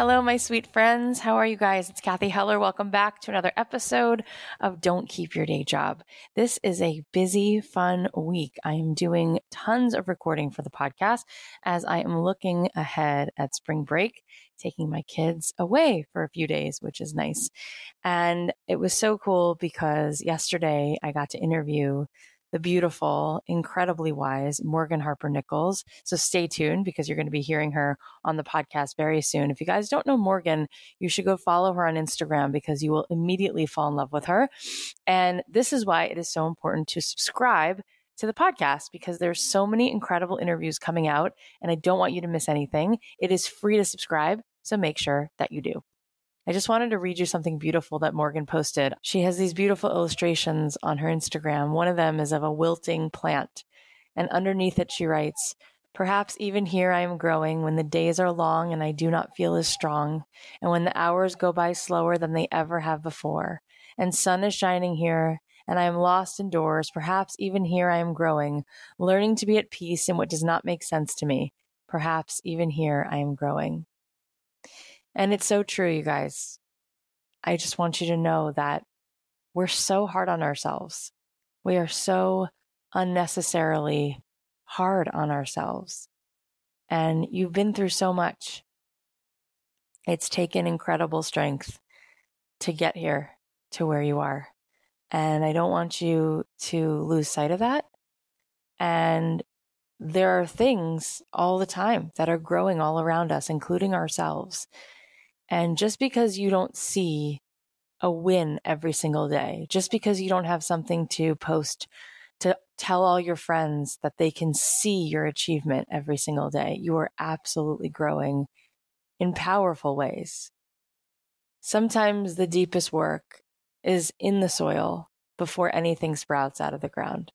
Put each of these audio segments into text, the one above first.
Hello, my sweet friends. How are you guys? It's Cathy Heller. Welcome back to another episode of Don't Keep Your Day Job. This is a busy, fun week. I am doing tons of recording for the podcast as I am looking ahead at spring break, taking my kids away for a few days, which is nice. And it was so cool because yesterday I got to interview the beautiful, incredibly wise Morgan Harper Nichols. So stay tuned because you're going to be hearing her on the podcast very soon. If you guys don't know Morgan, you should go follow her on Instagram because you will immediately fall in love with her. And this is why it is so important to subscribe to the podcast because there's so many incredible interviews coming out and I don't want you to miss anything. It is free to subscribe, so make sure that you do. I just wanted to read you something beautiful that Morgan posted. She has these beautiful illustrations on her Instagram. One of them is of a wilting plant. And underneath it, she writes, Perhaps even here I am growing when the days are long and I do not feel as strong, and when the hours go by slower than they ever have before, and sun is shining here, and I am lost indoors. Perhaps even here I am growing, learning to be at peace in what does not make sense to me. Perhaps even here I am growing. And it's so true, you guys. I just want you to know that we're so hard on ourselves. We are so unnecessarily hard on ourselves. And you've been through so much. It's taken incredible strength to get here to where you are. And I don't want you to lose sight of that. And there are things all the time that are growing all around us, including ourselves. And just because you don't see a win every single day, just because you don't have something to post to tell all your friends that they can see your achievement every single day, you are absolutely growing in powerful ways. Sometimes the deepest work is in the soil before anything sprouts out of the ground.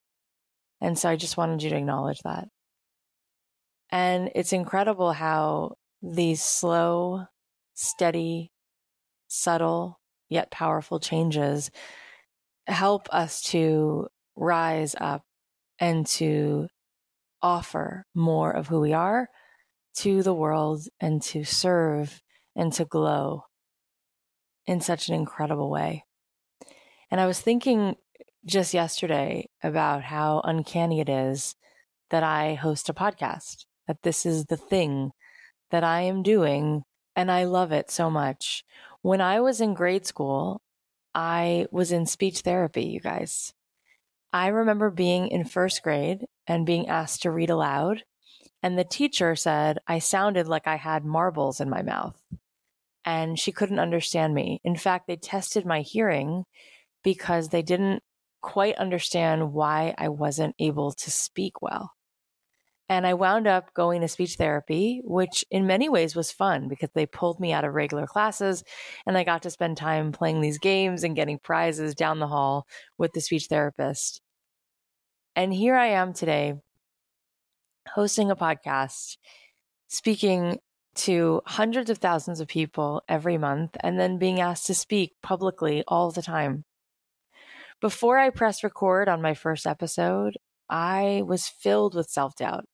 And so I just wanted you to acknowledge that. And it's incredible how these slow, steady, subtle, yet powerful changes help us to rise up and to offer more of who we are to the world and to serve and to glow in such an incredible way. And I was thinking just yesterday about how uncanny it is that I host a podcast, that this is the thing that I am doing and I love it so much. When I was in grade school, I was in speech therapy, you guys. I remember being in first grade and being asked to read aloud. And the teacher said I sounded like I had marbles in my mouth. And she couldn't understand me. In fact, they tested my hearing because they didn't quite understand why I wasn't able to speak well. And I wound up going to speech therapy, which in many ways was fun because they pulled me out of regular classes and I got to spend time playing these games and getting prizes down the hall with the speech therapist. And here I am today hosting a podcast, speaking to hundreds of thousands of people every month, and then being asked to speak publicly all the time. Before I pressed record on my first episode, I was filled with self doubt.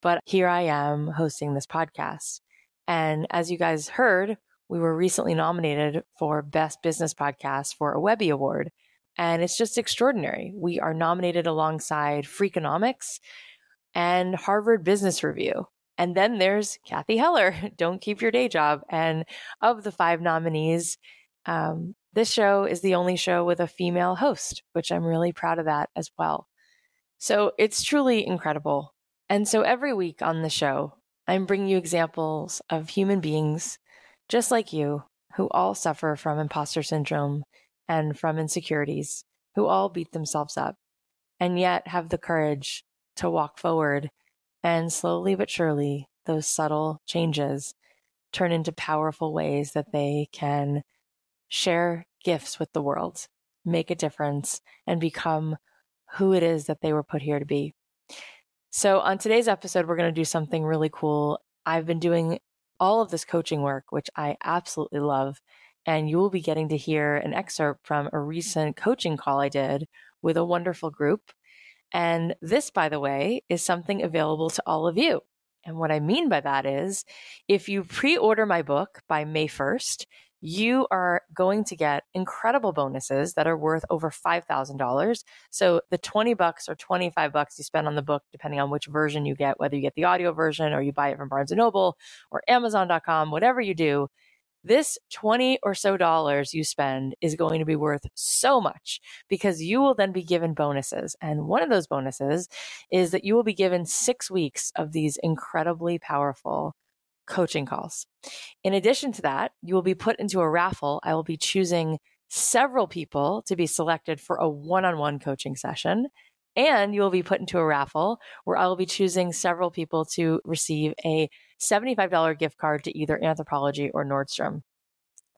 But here I am hosting this podcast. And as you guys heard, we were recently nominated for Best Business Podcast for a Webby Award. And it's just extraordinary. We are nominated alongside Freakonomics and Harvard Business Review. And then there's Cathy Heller, Don't Keep Your Day Job. And of the five nominees, um, this show is the only show with a female host, which I'm really proud of that as well. So it's truly incredible and so every week on the show, I'm bringing you examples of human beings just like you who all suffer from imposter syndrome and from insecurities, who all beat themselves up and yet have the courage to walk forward and slowly but surely those subtle changes turn into powerful ways that they can share gifts with the world, make a difference, and become who it is that they were put here to be. So, on today's episode, we're going to do something really cool. I've been doing all of this coaching work, which I absolutely love. And you will be getting to hear an excerpt from a recent coaching call I did with a wonderful group. And this, by the way, is something available to all of you. And what I mean by that is if you pre order my book by May 1st, you are going to get incredible bonuses that are worth over $5,000. So the 20 bucks or 25 bucks you spend on the book, depending on which version you get, whether you get the audio version or you buy it from Barnes and Noble or Amazon.com, whatever you do, this 20 or so dollars you spend is going to be worth so much because you will then be given bonuses. And one of those bonuses is that you will be given six weeks of these incredibly powerful coaching calls. In addition to that, you will be put into a raffle. I will be choosing several people to be selected for a one on one coaching session. And you will be put into a raffle where I will be choosing several people to receive a $75 gift card to either Anthropologie or Nordstrom.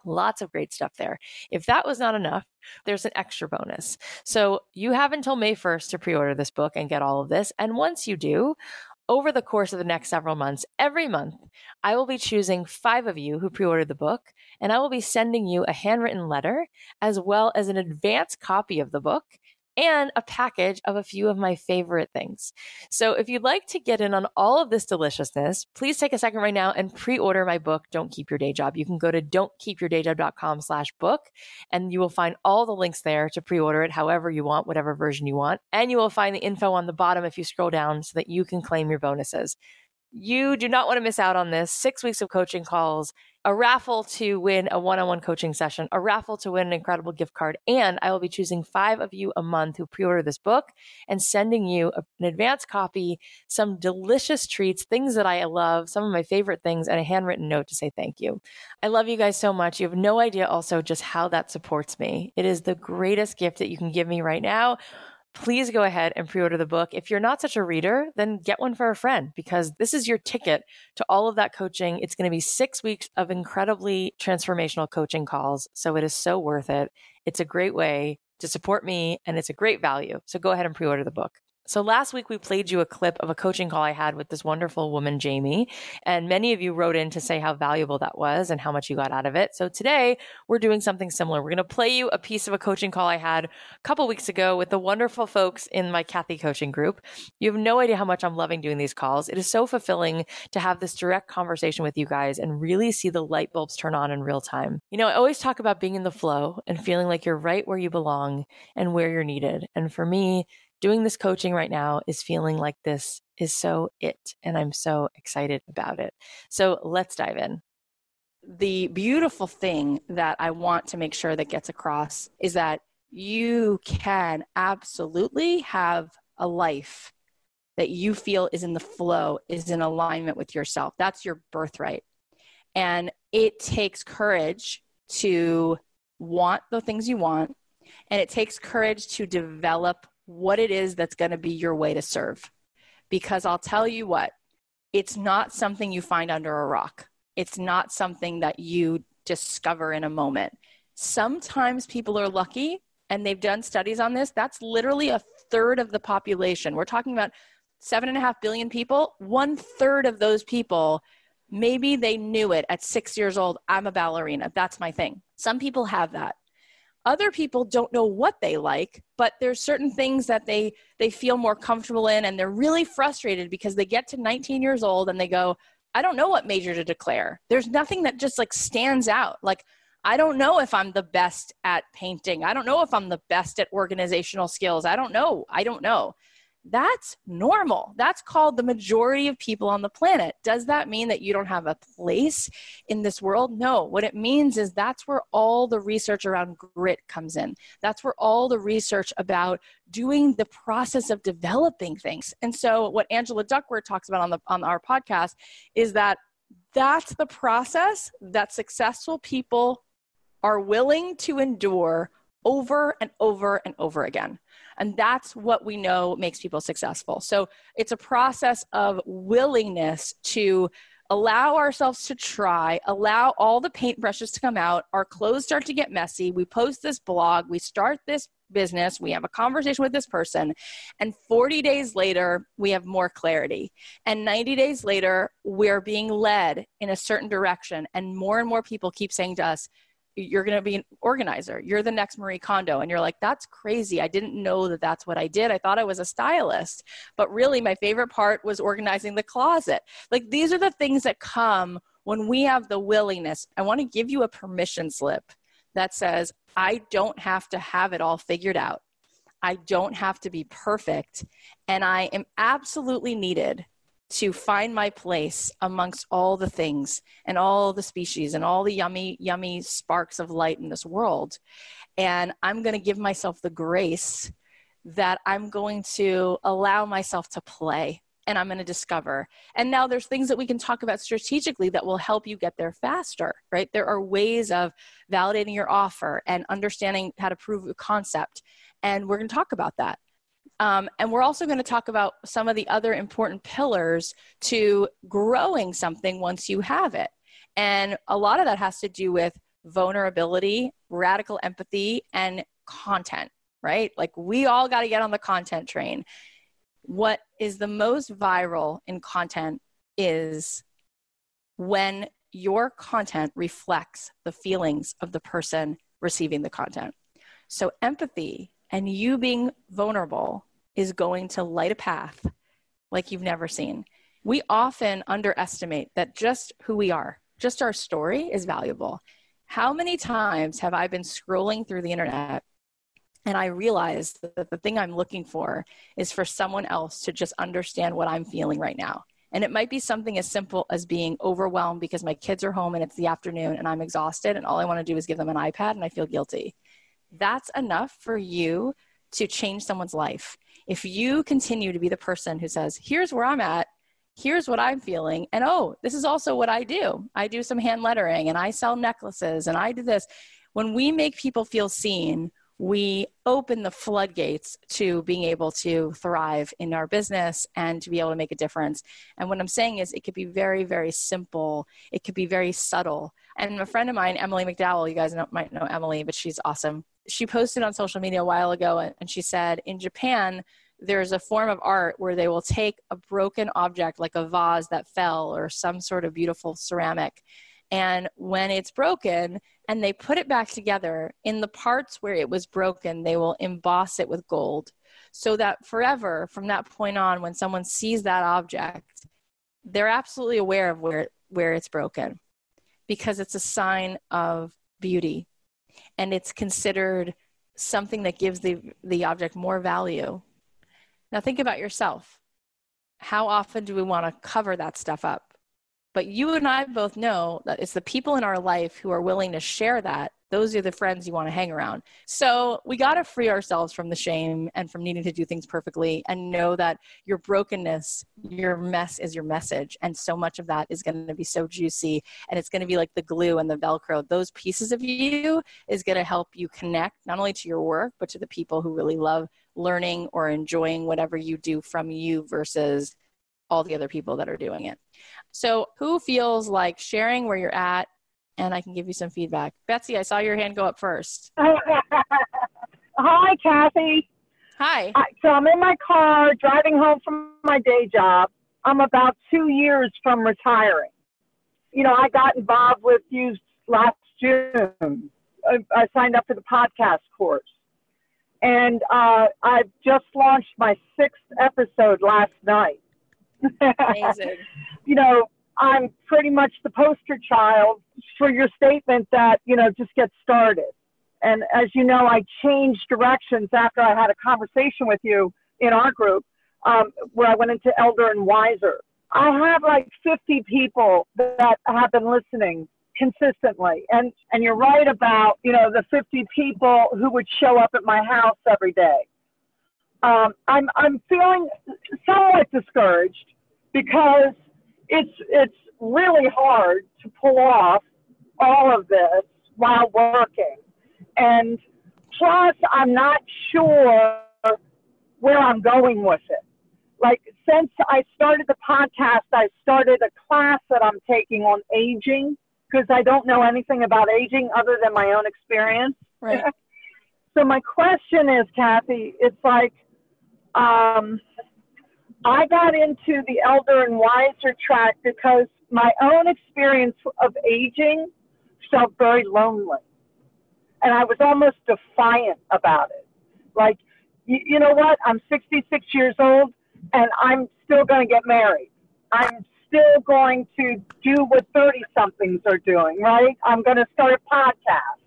Lots of great stuff there. If that was not enough, there's an extra bonus. So you have until May 1st to pre order this book and get all of this. And once you do, over the course of the next several months, every month, I will be choosing five of you who pre ordered the book, and I will be sending you a handwritten letter as well as an advance copy of the book and a package of a few of my favorite things. So if you'd like to get in on all of this deliciousness, please take a second right now and pre-order my book, Don't Keep Your Day Job. You can go to don'tkeepyourdayjob.com slash book and you will find all the links there to pre-order it however you want, whatever version you want. And you will find the info on the bottom if you scroll down so that you can claim your bonuses. You do not want to miss out on this. Six weeks of coaching calls, a raffle to win a one on one coaching session, a raffle to win an incredible gift card. And I will be choosing five of you a month who pre order this book and sending you an advance copy, some delicious treats, things that I love, some of my favorite things, and a handwritten note to say thank you. I love you guys so much. You have no idea also just how that supports me. It is the greatest gift that you can give me right now please go ahead and pre order the book. If you're not such a reader, then get one for a friend because this is your ticket to all of that coaching. It's going to be six weeks of incredibly transformational coaching calls. So it is so worth it. It's a great way to support me and it's a great value. So go ahead and pre order the book. So last week we played you a clip of a coaching call I had with this wonderful woman, Jamie, and many of you wrote in to say how valuable that was and how much you got out of it. So today we're doing something similar. We're going to play you a piece of a coaching call I had a couple weeks ago with the wonderful folks in my Cathy coaching group. You have no idea how much I'm loving doing these calls. It is so fulfilling to have this direct conversation with you guys and really see the light bulbs turn on in real time. You know, I always talk about being in the flow and feeling like you're right where you belong and where you're needed. And for me, doing this coaching right now is feeling like this is so it. And I'm so excited about it. So let's dive in. The beautiful thing that I want to make sure that gets across is that you can absolutely have a life that you feel is in the flow, is in alignment with yourself. That's your birthright. And it takes courage to want the things you want, and it takes courage to develop what it is that's going to be your way to serve. Because I'll tell you what, it's not something you find under a rock. It's not something that you discover in a moment. Sometimes people are lucky and they've done studies on this. That's literally a third of the population. We're talking about seven and a half billion people. One third of those people, maybe they knew it at six years old. I'm a ballerina. That's my thing. Some people have that other people don't know what they like but there's certain things that they they feel more comfortable in and they're really frustrated because they get to 19 years old and they go i don't know what major to declare. There's nothing that just like stands out. Like i don't know if i'm the best at painting. I don't know if i'm the best at organizational skills. I don't know. I don't know that's normal. That's called the majority of people on the planet. Does that mean that you don't have a place in this world? No. What it means is that's where all the research around grit comes in. That's where all the research about doing the process of developing things. And so what Angela Duckworth talks about on the on our podcast is that that's the process that successful people are willing to endure over and over and over again. And that's what we know makes people successful. So it's a process of willingness to allow ourselves to try, allow all the paintbrushes to come out, our clothes start to get messy, we post this blog, we start this business, we have a conversation with this person, and 40 days later, we have more clarity. And 90 days later, we're being led in a certain direction, and more and more people keep saying to us, you're going to be an organizer. You're the next Marie Kondo. And you're like, that's crazy. I didn't know that that's what I did. I thought I was a stylist. But really, my favorite part was organizing the closet. Like, these are the things that come when we have the willingness. I want to give you a permission slip that says, I don't have to have it all figured out. I don't have to be perfect. And I am absolutely needed to find my place amongst all the things and all the species and all the yummy, yummy sparks of light in this world. And I'm going to give myself the grace that I'm going to allow myself to play and I'm going to discover. And now there's things that we can talk about strategically that will help you get there faster, right? There are ways of validating your offer and understanding how to prove a concept. And we're going to talk about that. Um, and we're also going to talk about some of the other important pillars to growing something once you have it. And a lot of that has to do with vulnerability, radical empathy, and content, right? Like we all got to get on the content train. What is the most viral in content is when your content reflects the feelings of the person receiving the content. So, empathy and you being vulnerable is going to light a path like you've never seen. We often underestimate that just who we are, just our story is valuable. How many times have I been scrolling through the internet and I realized that the thing I'm looking for is for someone else to just understand what I'm feeling right now? And it might be something as simple as being overwhelmed because my kids are home and it's the afternoon and I'm exhausted and all I want to do is give them an iPad and I feel guilty. That's enough for you to change someone's life. If you continue to be the person who says, here's where I'm at, here's what I'm feeling, and oh, this is also what I do. I do some hand lettering and I sell necklaces and I do this. When we make people feel seen, we open the floodgates to being able to thrive in our business and to be able to make a difference. And what I'm saying is, it could be very, very simple, it could be very subtle. And a friend of mine, Emily McDowell, you guys know, might know Emily, but she's awesome she posted on social media a while ago and she said in Japan there's a form of art where they will take a broken object like a vase that fell or some sort of beautiful ceramic and when it's broken and they put it back together in the parts where it was broken they will emboss it with gold so that forever from that point on when someone sees that object they're absolutely aware of where where it's broken because it's a sign of beauty and it's considered something that gives the, the object more value. Now, think about yourself. How often do we want to cover that stuff up? But you and I both know that it's the people in our life who are willing to share that. Those are the friends you want to hang around. So we got to free ourselves from the shame and from needing to do things perfectly and know that your brokenness, your mess is your message. And so much of that is going to be so juicy and it's going to be like the glue and the Velcro. Those pieces of you is going to help you connect not only to your work, but to the people who really love learning or enjoying whatever you do from you versus all the other people that are doing it. So, who feels like sharing where you're at? And I can give you some feedback. Betsy, I saw your hand go up first. Hi, Cathy. Hi. So, I'm in my car driving home from my day job. I'm about two years from retiring. You know, I got involved with you last June. I signed up for the podcast course. And uh, I've just launched my sixth episode last night. Amazing. you know, I'm pretty much the poster child for your statement that, you know, just get started. And as you know, I changed directions after I had a conversation with you in our group um, where I went into Elder and Wiser. I have like 50 people that have been listening consistently. And, and you're right about, you know, the 50 people who would show up at my house every day um, I'm I'm feeling somewhat discouraged because it's it's really hard to pull off all of this while working, and plus I'm not sure where I'm going with it. Like since I started the podcast, I started a class that I'm taking on aging because I don't know anything about aging other than my own experience. Right. so my question is, Cathy, it's like um, I got into the elder and wiser track because my own experience of aging felt very lonely. and I was almost defiant about it. Like, you, you know what? I'm 66 years old and I'm still going to get married. I'm still going to do what 30 somethings are doing, right? I'm going to start a podcast.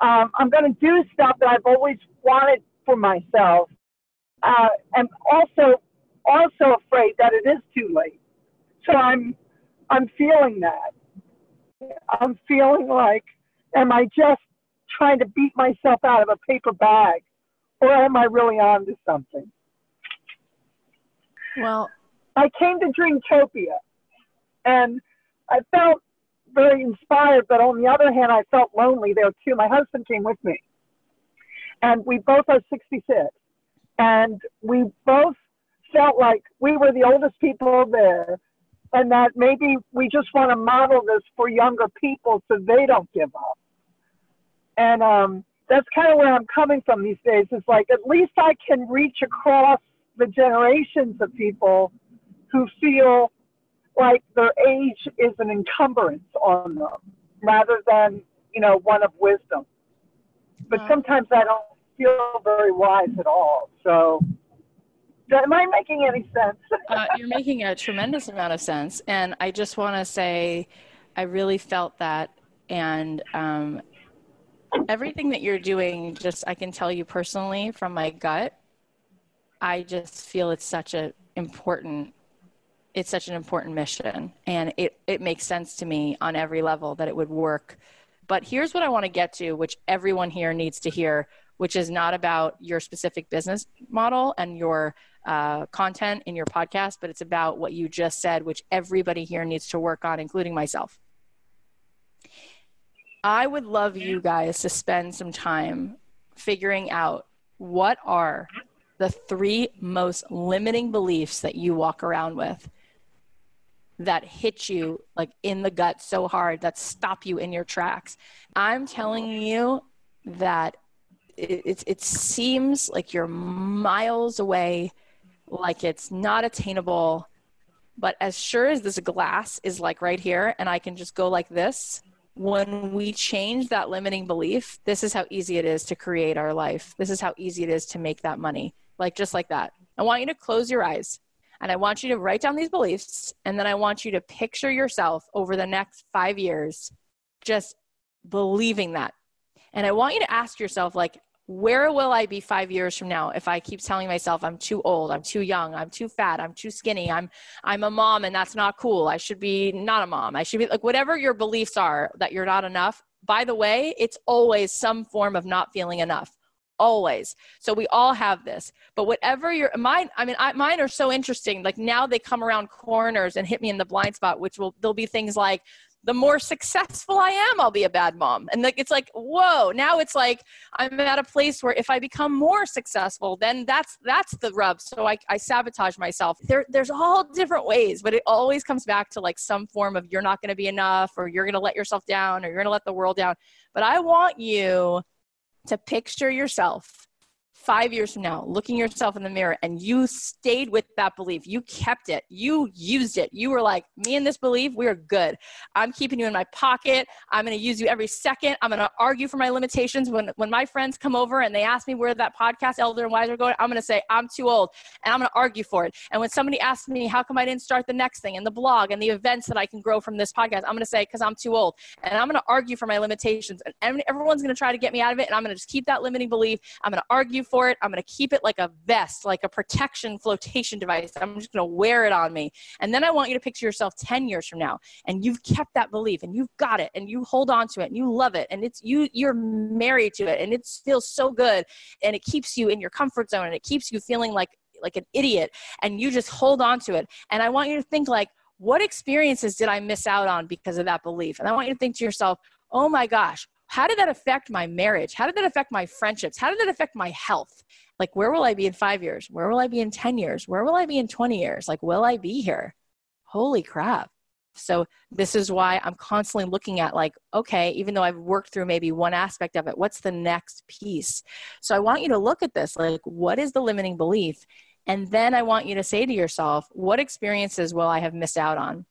Um, I'm going to do stuff that I've always wanted for myself. Uh, and also, also afraid that it is too late. So I'm, I'm feeling that. I'm feeling like, am I just trying to beat myself out of a paper bag, or am I really on to something? Well, I came to Dreamtopia, and I felt very inspired, but on the other hand, I felt lonely there too. My husband came with me, and we both are 66, and we both felt like we were the oldest people there, and that maybe we just want to model this for younger people so they don't give up. And um, that's kind of where I'm coming from these days. Is like at least I can reach across the generations of people who feel like their age is an encumbrance on them rather than you know one of wisdom. But sometimes I don't feel very wise at all. So Am I making any sense? uh, you're making a tremendous amount of sense. And I just want to say, I really felt that. And um, everything that you're doing, just I can tell you personally from my gut, I just feel it's such a important it's such an important mission and it, it makes sense to me on every level that it would work but here's what i want to get to which everyone here needs to hear which is not about your specific business model and your uh, content in your podcast, but it's about what you just said, which everybody here needs to work on, including myself. I would love you guys to spend some time figuring out what are the three most limiting beliefs that you walk around with that hit you like in the gut so hard that stop you in your tracks. I'm telling you that it, it, it seems like you're miles away, like it's not attainable. But as sure as this glass is like right here, and I can just go like this, when we change that limiting belief, this is how easy it is to create our life. This is how easy it is to make that money. Like just like that. I want you to close your eyes and I want you to write down these beliefs. And then I want you to picture yourself over the next five years just believing that. And I want you to ask yourself, like, where will I be five years from now if I keep telling myself I'm too old, I'm too young, I'm too fat, I'm too skinny, I'm I'm a mom and that's not cool. I should be not a mom. I should be like whatever your beliefs are that you're not enough. By the way, it's always some form of not feeling enough. Always. So we all have this. But whatever your mine, I mean, I, mine are so interesting. Like now they come around corners and hit me in the blind spot, which will there'll be things like the more successful I am, I'll be a bad mom. And it's like, whoa, now it's like I'm at a place where if I become more successful, then that's that's the rub. So I, I sabotage myself. There, there's all different ways, but it always comes back to like some form of you're not going to be enough or you're going to let yourself down or you're going to let the world down. But I want you to picture yourself five years from now, looking yourself in the mirror and you stayed with that belief, you kept it, you used it, you were like, me and this belief, we are good. I'm keeping you in my pocket. I'm going to use you every second. I'm going to argue for my limitations. When, when my friends come over and they ask me where that podcast, Elder and Wiser, going, I'm going to say, I'm too old and I'm going to argue for it. And when somebody asks me, how come I didn't start the next thing and the blog and the events that I can grow from this podcast, I'm going to say, because I'm too old. And I'm going to argue for my limitations. And everyone's going to try to get me out of it. And I'm going to just keep that limiting belief. I'm going to argue for it. I'm going to keep it like a vest, like a protection flotation device. I'm just going to wear it on me. And then I want you to picture yourself 10 years from now and you've kept that belief and you've got it and you hold on to it and you love it and it's you you're married to it and it feels so good and it keeps you in your comfort zone and it keeps you feeling like like an idiot and you just hold on to it. And I want you to think like what experiences did I miss out on because of that belief? And I want you to think to yourself, oh my gosh, how did that affect my marriage? How did that affect my friendships? How did that affect my health? Like, where will I be in five years? Where will I be in 10 years? Where will I be in 20 years? Like, will I be here? Holy crap. So, this is why I'm constantly looking at, like, okay, even though I've worked through maybe one aspect of it, what's the next piece? So, I want you to look at this like, what is the limiting belief? And then I want you to say to yourself, what experiences will I have missed out on?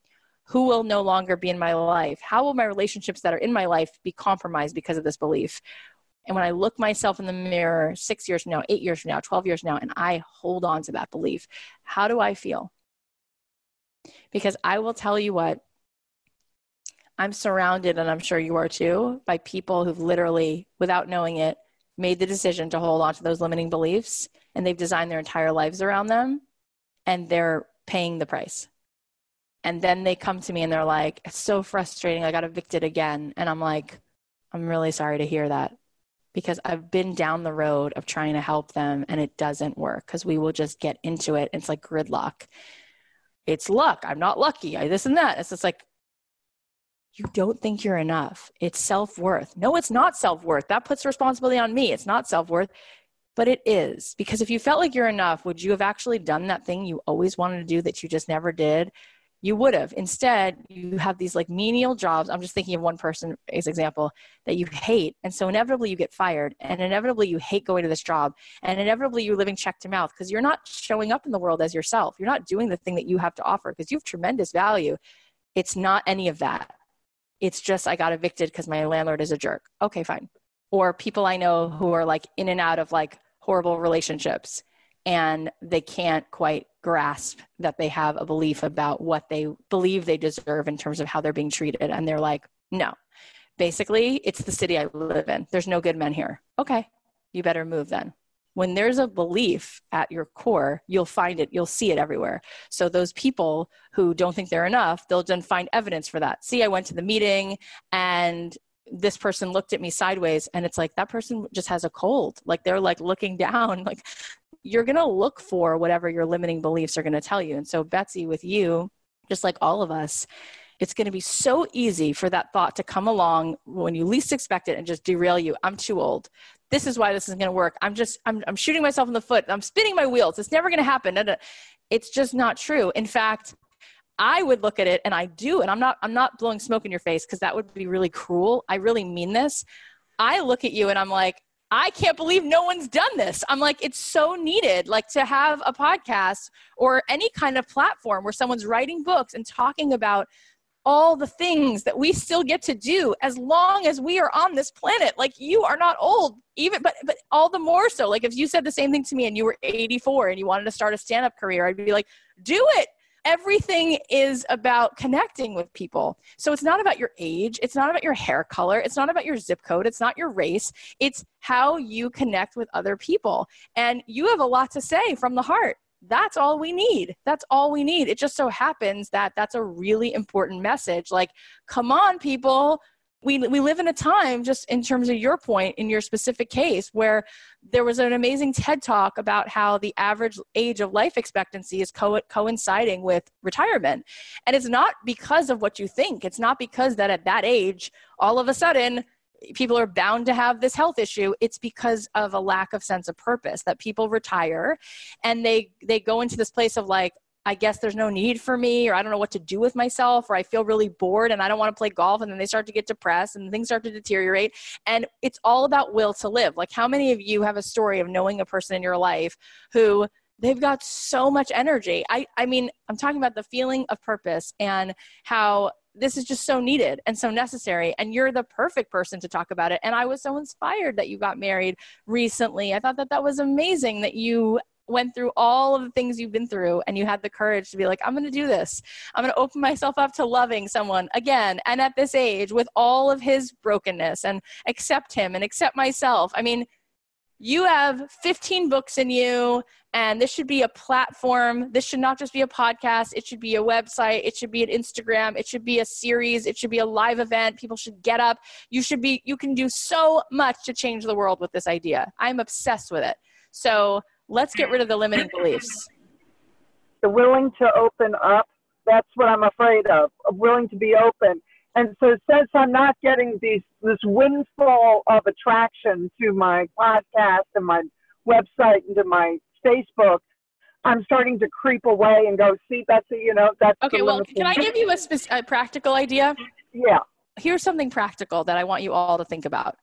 Who will no longer be in my life? How will my relationships that are in my life be compromised because of this belief? And when I look myself in the mirror six years from now, eight years from now, 12 years from now, and I hold on to that belief, how do I feel? Because I will tell you what, I'm surrounded, and I'm sure you are too, by people who've literally, without knowing it, made the decision to hold on to those limiting beliefs and they've designed their entire lives around them and they're paying the price. And then they come to me and they're like, it's so frustrating. I got evicted again. And I'm like, I'm really sorry to hear that because I've been down the road of trying to help them and it doesn't work because we will just get into it. It's like gridlock. It's luck. I'm not lucky. I this and that. It's just like, you don't think you're enough. It's self worth. No, it's not self worth. That puts responsibility on me. It's not self worth, but it is. Because if you felt like you're enough, would you have actually done that thing you always wanted to do that you just never did? You would have. Instead, you have these like menial jobs. I'm just thinking of one person as example that you hate. And so inevitably you get fired and inevitably you hate going to this job and inevitably you're living check to mouth because you're not showing up in the world as yourself. You're not doing the thing that you have to offer because you have tremendous value. It's not any of that it's just I got evicted because my landlord is a jerk. Okay, fine. Or people I know who are like in and out of like horrible relationships and they can't quite grasp that they have a belief about what they believe they deserve in terms of how they're being treated. And they're like, no, basically, it's the city I live in. There's no good men here. Okay, you better move then when there's a belief at your core, you'll find it, you'll see it everywhere. So those people who don't think they're enough, they'll then find evidence for that. See, I went to the meeting and this person looked at me sideways and it's like that person just has a cold. Like they're like looking down, like you're going to look for whatever your limiting beliefs are going to tell you. And so Betsy with you, just like all of us, it's going to be so easy for that thought to come along when you least expect it and just derail you. I'm too old. This is why this isn't going to work. I'm just, I'm, I'm shooting myself in the foot. I'm spinning my wheels. It's never going to happen. It's just not true. In fact, I would look at it and I do, and I'm not, I'm not blowing smoke in your face because that would be really cruel. I really mean this. I look at you and I'm like, I can't believe no one's done this. I'm like, it's so needed, like to have a podcast or any kind of platform where someone's writing books and talking about all the things that we still get to do as long as we are on this planet. Like you are not old even but but all the more so. Like if you said the same thing to me and you were 84 and you wanted to start a stand up career i'd be like do it everything is about connecting with people. So it's not about your age, it's not about your hair color, it's not about your zip code, it's not your race, it's how you connect with other people. And you have a lot to say from the heart that's all we need. That's all we need. It just so happens that that's a really important message. Like, come on, people. We, we live in a time, just in terms of your point in your specific case, where there was an amazing TED talk about how the average age of life expectancy is co- coinciding with retirement. And it's not because of what you think, it's not because that at that age, all of a sudden, people are bound to have this health issue it's because of a lack of sense of purpose that people retire and they they go into this place of like I guess there's no need for me, or I don't know what to do with myself, or I feel really bored and I don't want to play golf. And then they start to get depressed and things start to deteriorate. And it's all about will to live. Like, how many of you have a story of knowing a person in your life who they've got so much energy? I, I mean, I'm talking about the feeling of purpose and how this is just so needed and so necessary and you're the perfect person to talk about it and i was so inspired that you got married recently i thought that that was amazing that you went through all of the things you've been through and you had the courage to be like i'm going to do this. I'm going to open myself up to loving someone again and at this age with all of his brokenness and accept him and accept myself. I mean you have 15 books in you and this should be a platform. This should not just be a podcast. It should be a website. It should be an instagram. It should be a series. It should be a live event. People should get up. You should be you can do so much to change the world with this idea. I'm obsessed with it. So let's get rid of the limiting beliefs the willing to open up that's what i'm afraid of, of willing to be open and so since I'm not getting these this windfall of attraction to my podcast and my website and to my Facebook, I'm starting to creep away and go, see, Betsy, you know, that's okay. Well, can I give you a, spe- a practical idea? Yeah. Here's something practical that I want you all to think about.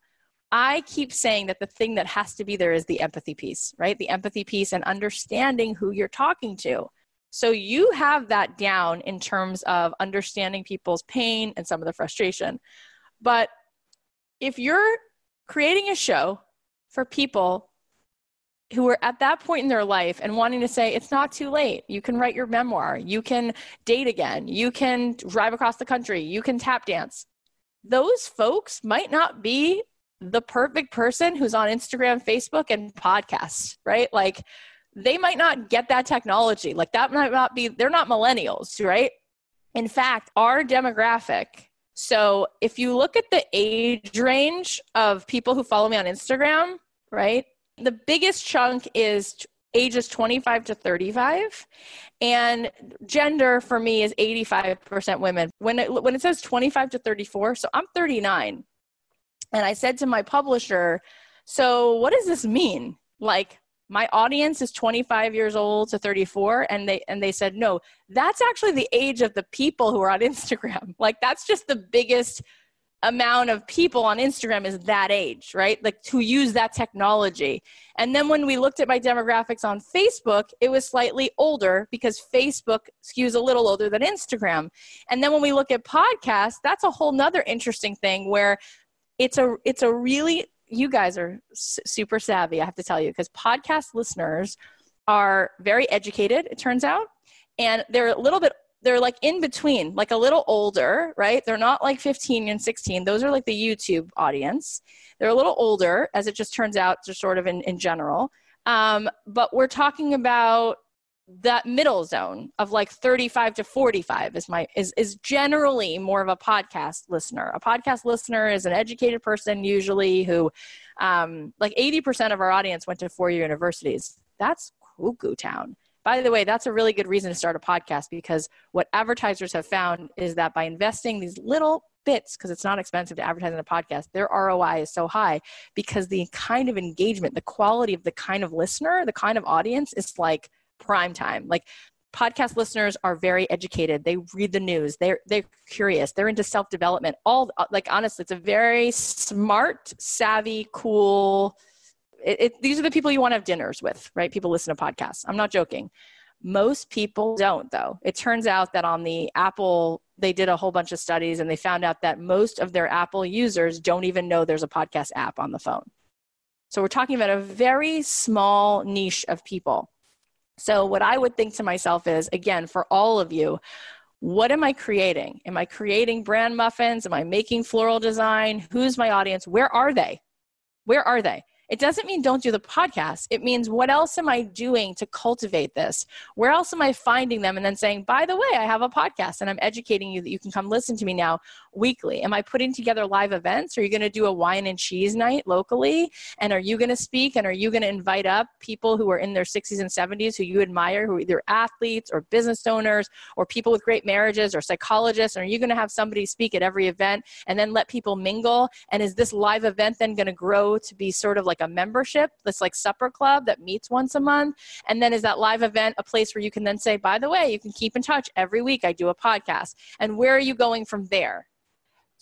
I keep saying that the thing that has to be there is the empathy piece, right? The empathy piece and understanding who you're talking to. So you have that down in terms of understanding people's pain and some of the frustration. But if you're creating a show for people who are at that point in their life and wanting to say it's not too late you can write your memoir you can date again you can drive across the country you can tap dance those folks might not be the perfect person who's on instagram facebook and podcasts right? Like they might not get that technology. Like that might not be they're not millennials right? In fact our demographic so if you look at the age range of people who follow me on instagram right the biggest chunk is ages 25 to 35 and gender for me is 85% women. When it, when it says 25 to 34 so i'm 39 and i said to my publisher so what does this mean like my audience is 25 years old to 34 and they and they said no that's actually the age of the people who are on instagram like that's just the biggest amount of people on Instagram is that age, right? Like to use that technology. And then when we looked at my demographics on Facebook, it was slightly older because Facebook skews a little older than Instagram. And then when we look at podcasts, that's a whole nother interesting thing where it's a it's a really you guys are super savvy, I have to tell you, because podcast listeners are very educated, it turns out, and they're a little bit they're like in between, like a little older, right? They're not like 15 and 16. Those are like the YouTube audience. They're a little older, as it just turns out, just sort of in, in general. Um, but we're talking about that middle zone of like 35 to 45 is my is is generally more of a podcast listener. A podcast listener is an educated person usually who um, like 80% of our audience went to four-year universities. That's cuckoo town. By the way, that's a really good reason to start a podcast because what advertisers have found is that by investing these little bits, because it's not expensive to advertise in a podcast, their ROI is so high because the kind of engagement, the quality of the kind of listener, the kind of audience is like prime time. Like podcast listeners are very educated they read the news they're they're curious they're into self-development all like honestly it's a very smart savvy cool it, it, these are the people you want to have dinners with, right? People listen to podcasts. I'm not joking. Most people don't, though. It turns out that on the Apple, they did a whole bunch of studies and they found out that most of their Apple users don't even know there's a podcast app on the phone. So we're talking about a very small niche of people. So, what I would think to myself is again, for all of you, what am I creating? Am I creating brand muffins? Am I making floral design? Who's my audience? Where are they? Where are they? It doesn't mean don't do the podcast. It means what else am I doing to cultivate this? Where else am I finding them? And then saying, by the way, I have a podcast and I'm educating you that you can come listen to me now weekly. Am I putting together live events? Are you going to do a wine and cheese night locally? And are you going to speak? And are you going to invite up people who are in their 60s and 70s who you admire, who are either athletes or business owners or people with great marriages or psychologists? And are you going to have somebody speak at every event and then let people mingle? And is this live event then going to grow to be sort of like a membership, this like supper club that meets once a month? And then is that live event a place where you can then say, by the way, you can keep in touch every week. I do a podcast. And where are you going from there?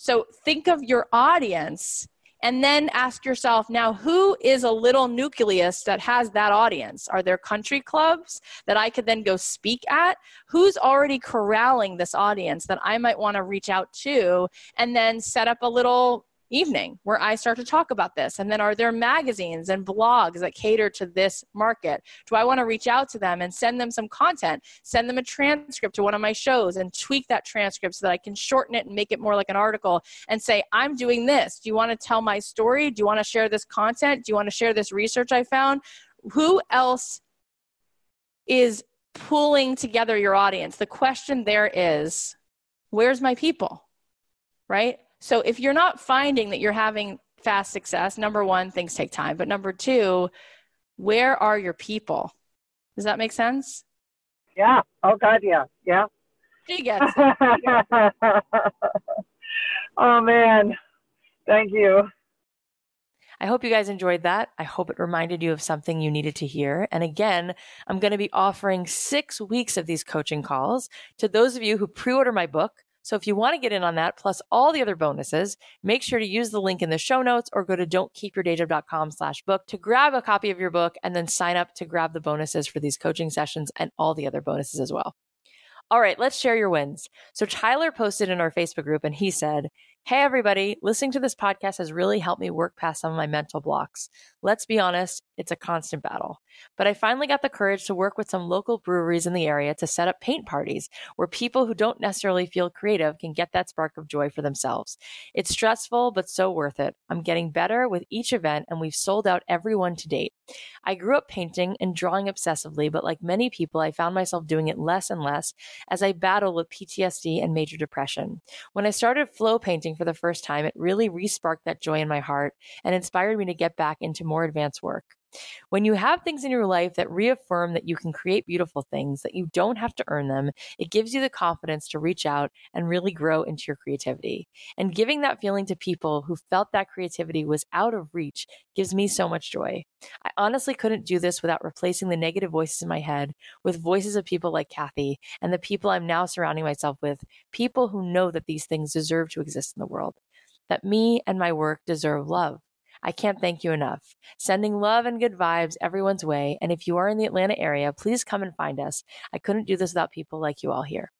So think of your audience and then ask yourself now who is a little nucleus that has that audience? Are there country clubs that i could then go speak at? Who's already corralling this audience that i might want to reach out to and then set up a little evening where I start to talk about this? And then are there magazines and blogs that cater to this market? Do I want to reach out to them and send them some content, send them a transcript to one of my shows and tweak that transcript so that I can shorten it and make it more like an article and say, I'm doing this. Do you want to tell my story? Do you want to share this content? Do you want to share this research I found? Who else is pulling together your audience? The question there is, where's my people? Right? So if you're not finding that you're having fast success, number one, things take time. But number two, where are your people? Does that make sense? Yeah. Oh God, yeah. Yeah. She gets oh man. Thank you. I hope you guys enjoyed that. I hope it reminded you of something you needed to hear. And again, I'm going to be offering six weeks of these coaching calls to those of you who pre order my book so if you want to get in on that, plus all the other bonuses, make sure to use the link in the show notes or go to don'tkeepyourdayjob.com slash book to grab a copy of your book and then sign up to grab the bonuses for these coaching sessions and all the other bonuses as well. All right, let's share your wins. So Tyler posted in our Facebook group and he said, Hey, everybody, listening to this podcast has really helped me work past some of my mental blocks. Let's be honest, it's a constant battle. But I finally got the courage to work with some local breweries in the area to set up paint parties where people who don't necessarily feel creative can get that spark of joy for themselves. It's stressful, but so worth it. I'm getting better with each event, and we've sold out everyone to date. I grew up painting and drawing obsessively, but like many people, I found myself doing it less and less as I battled with PTSD and major depression. When I started flow painting for the first time, it really resparked that joy in my heart and inspired me to get back into more advanced work. When you have things in your life that reaffirm that you can create beautiful things, that you don't have to earn them, it gives you the confidence to reach out and really grow into your creativity. And giving that feeling to people who felt that creativity was out of reach gives me so much joy. I honestly couldn't do this without replacing the negative voices in my head with voices of people like Cathy and the people I'm now surrounding myself with, people who know that these things deserve to exist in the world, that me and my work deserve love I can't thank you enough. Sending love and good vibes everyone's way. And if you are in the Atlanta area, please come and find us. I couldn't do this without people like you all here.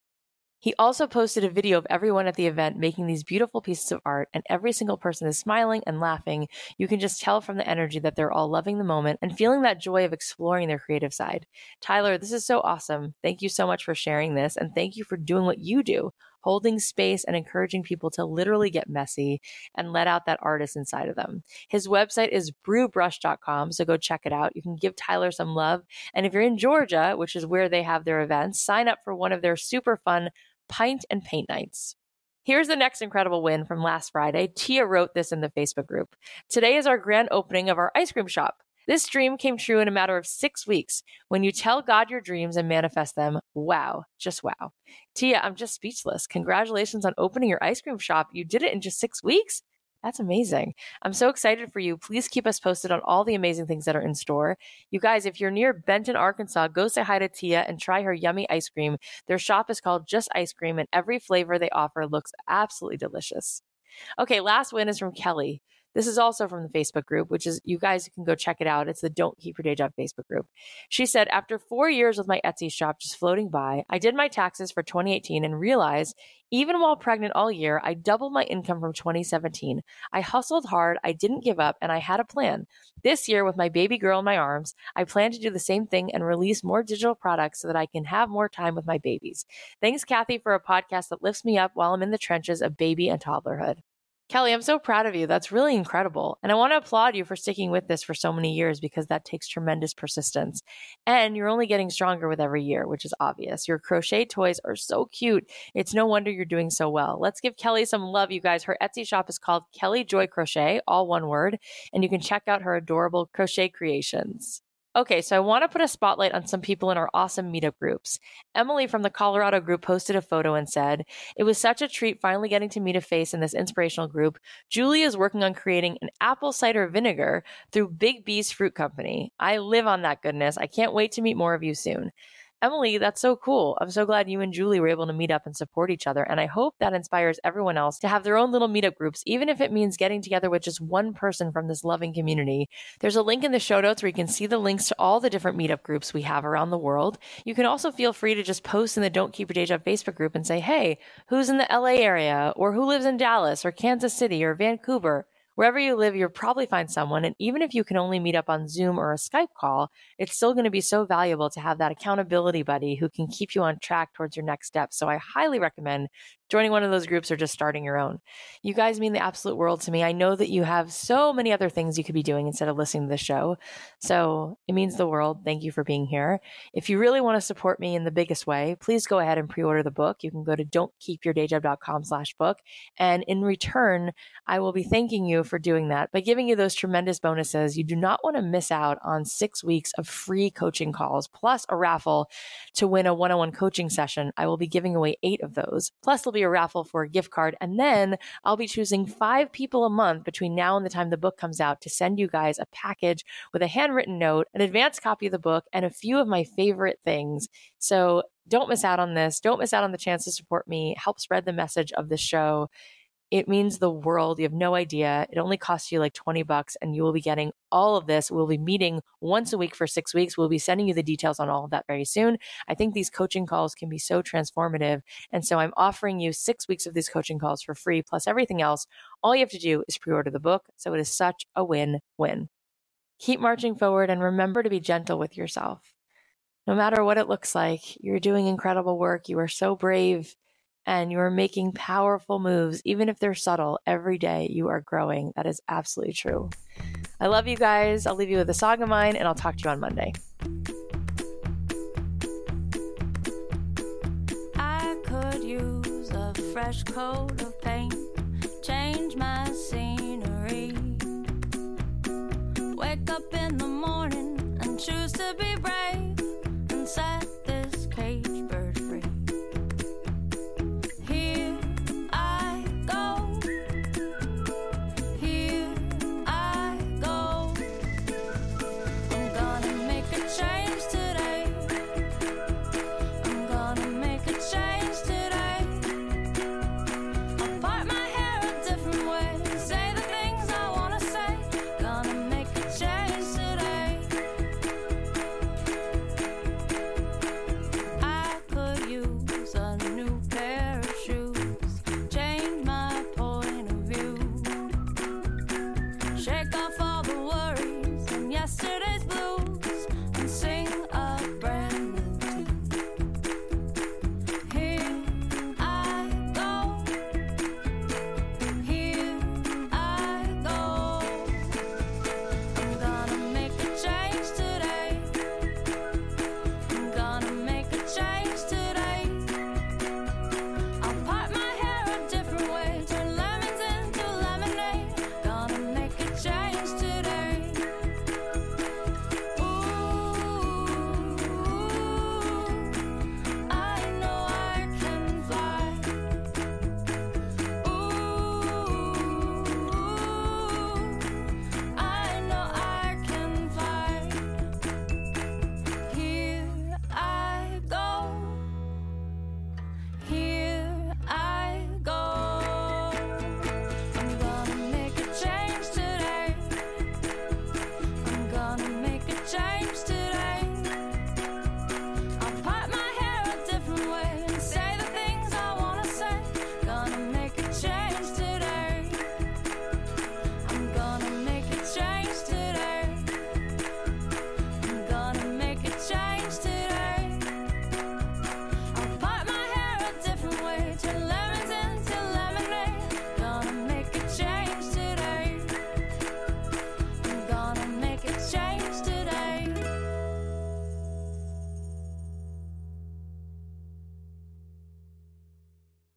He also posted a video of everyone at the event making these beautiful pieces of art, and every single person is smiling and laughing. You can just tell from the energy that they're all loving the moment and feeling that joy of exploring their creative side. Tyler, this is so awesome. Thank you so much for sharing this, and thank you for doing what you do holding space and encouraging people to literally get messy and let out that artist inside of them. His website is brewbrush.com, so go check it out. You can give Tyler some love. And if you're in Georgia, which is where they have their events, sign up for one of their super fun pint and paint nights. Here's the next incredible win from last Friday. Tia wrote this in the Facebook group. Today is our grand opening of our ice cream shop. This dream came true in a matter of six weeks. When you tell God your dreams and manifest them, wow, just wow. Tia, I'm just speechless. Congratulations on opening your ice cream shop. You did it in just six weeks? That's amazing. I'm so excited for you. Please keep us posted on all the amazing things that are in store. You guys, if you're near Benton, Arkansas, go say hi to Tia and try her yummy ice cream. Their shop is called Just Ice Cream, and every flavor they offer looks absolutely delicious. Okay, last win is from Kelly. This is also from the Facebook group, which is you guys can go check it out. It's the Don't Keep Your Day Job Facebook group. She said, After four years with my Etsy shop just floating by, I did my taxes for 2018 and realized even while pregnant all year, I doubled my income from 2017. I hustled hard, I didn't give up, and I had a plan. This year, with my baby girl in my arms, I plan to do the same thing and release more digital products so that I can have more time with my babies. Thanks, Cathy, for a podcast that lifts me up while I'm in the trenches of baby and toddlerhood. Kelly, I'm so proud of you. That's really incredible. And I want to applaud you for sticking with this for so many years because that takes tremendous persistence. And you're only getting stronger with every year, which is obvious. Your crochet toys are so cute. It's no wonder you're doing so well. Let's give Kelly some love, you guys. Her Etsy shop is called Kelly Joy Crochet, all one word. And you can check out her adorable crochet creations. Okay, so I want to put a spotlight on some people in our awesome meetup groups. Emily from the Colorado group posted a photo and said, It was such a treat finally getting to meet a face in this inspirational group. Julie is working on creating an apple cider vinegar through Big B's Fruit Company. I live on that goodness. I can't wait to meet more of you soon. Emily, that's so cool. I'm so glad you and Julie were able to meet up and support each other. And I hope that inspires everyone else to have their own little meetup groups, even if it means getting together with just one person from this loving community. There's a link in the show notes where you can see the links to all the different meetup groups we have around the world. You can also feel free to just post in the Don't Keep Your Day Job Facebook group and say, hey, who's in the LA area or who lives in Dallas or Kansas City or Vancouver? Wherever you live, you'll probably find someone. And even if you can only meet up on Zoom or a Skype call, it's still going to be so valuable to have that accountability buddy who can keep you on track towards your next step. So I highly recommend joining one of those groups or just starting your own. You guys mean the absolute world to me. I know that you have so many other things you could be doing instead of listening to the show. So it means the world. Thank you for being here. If you really want to support me in the biggest way, please go ahead and pre-order the book. You can go to don'tkeepyourdayjob.com slash book. And in return, I will be thanking you for doing that by giving you those tremendous bonuses. You do not want to miss out on six weeks of free coaching calls plus a raffle to win a one-on-one coaching session. I will be giving away eight of those. Plus there'll be a raffle for a gift card. And then I'll be choosing five people a month between now and the time the book comes out to send you guys a package with a handwritten note, an advanced copy of the book, and a few of my favorite things. So don't miss out on this. Don't miss out on the chance to support me, help spread the message of the show It means the world. You have no idea. It only costs you like 20 bucks and you will be getting all of this. We'll be meeting once a week for six weeks. We'll be sending you the details on all of that very soon. I think these coaching calls can be so transformative. And so I'm offering you six weeks of these coaching calls for free, plus everything else. All you have to do is pre order the book. So it is such a win win. Keep marching forward and remember to be gentle with yourself. No matter what it looks like, you're doing incredible work. You are so brave and you are making powerful moves, even if they're subtle. Every day you are growing. That is absolutely true. I love you guys. I'll leave you with a song of mine, and I'll talk to you on Monday. I could use a fresh coat of paint, change my scenery. Wake up in the morning and choose to be brave.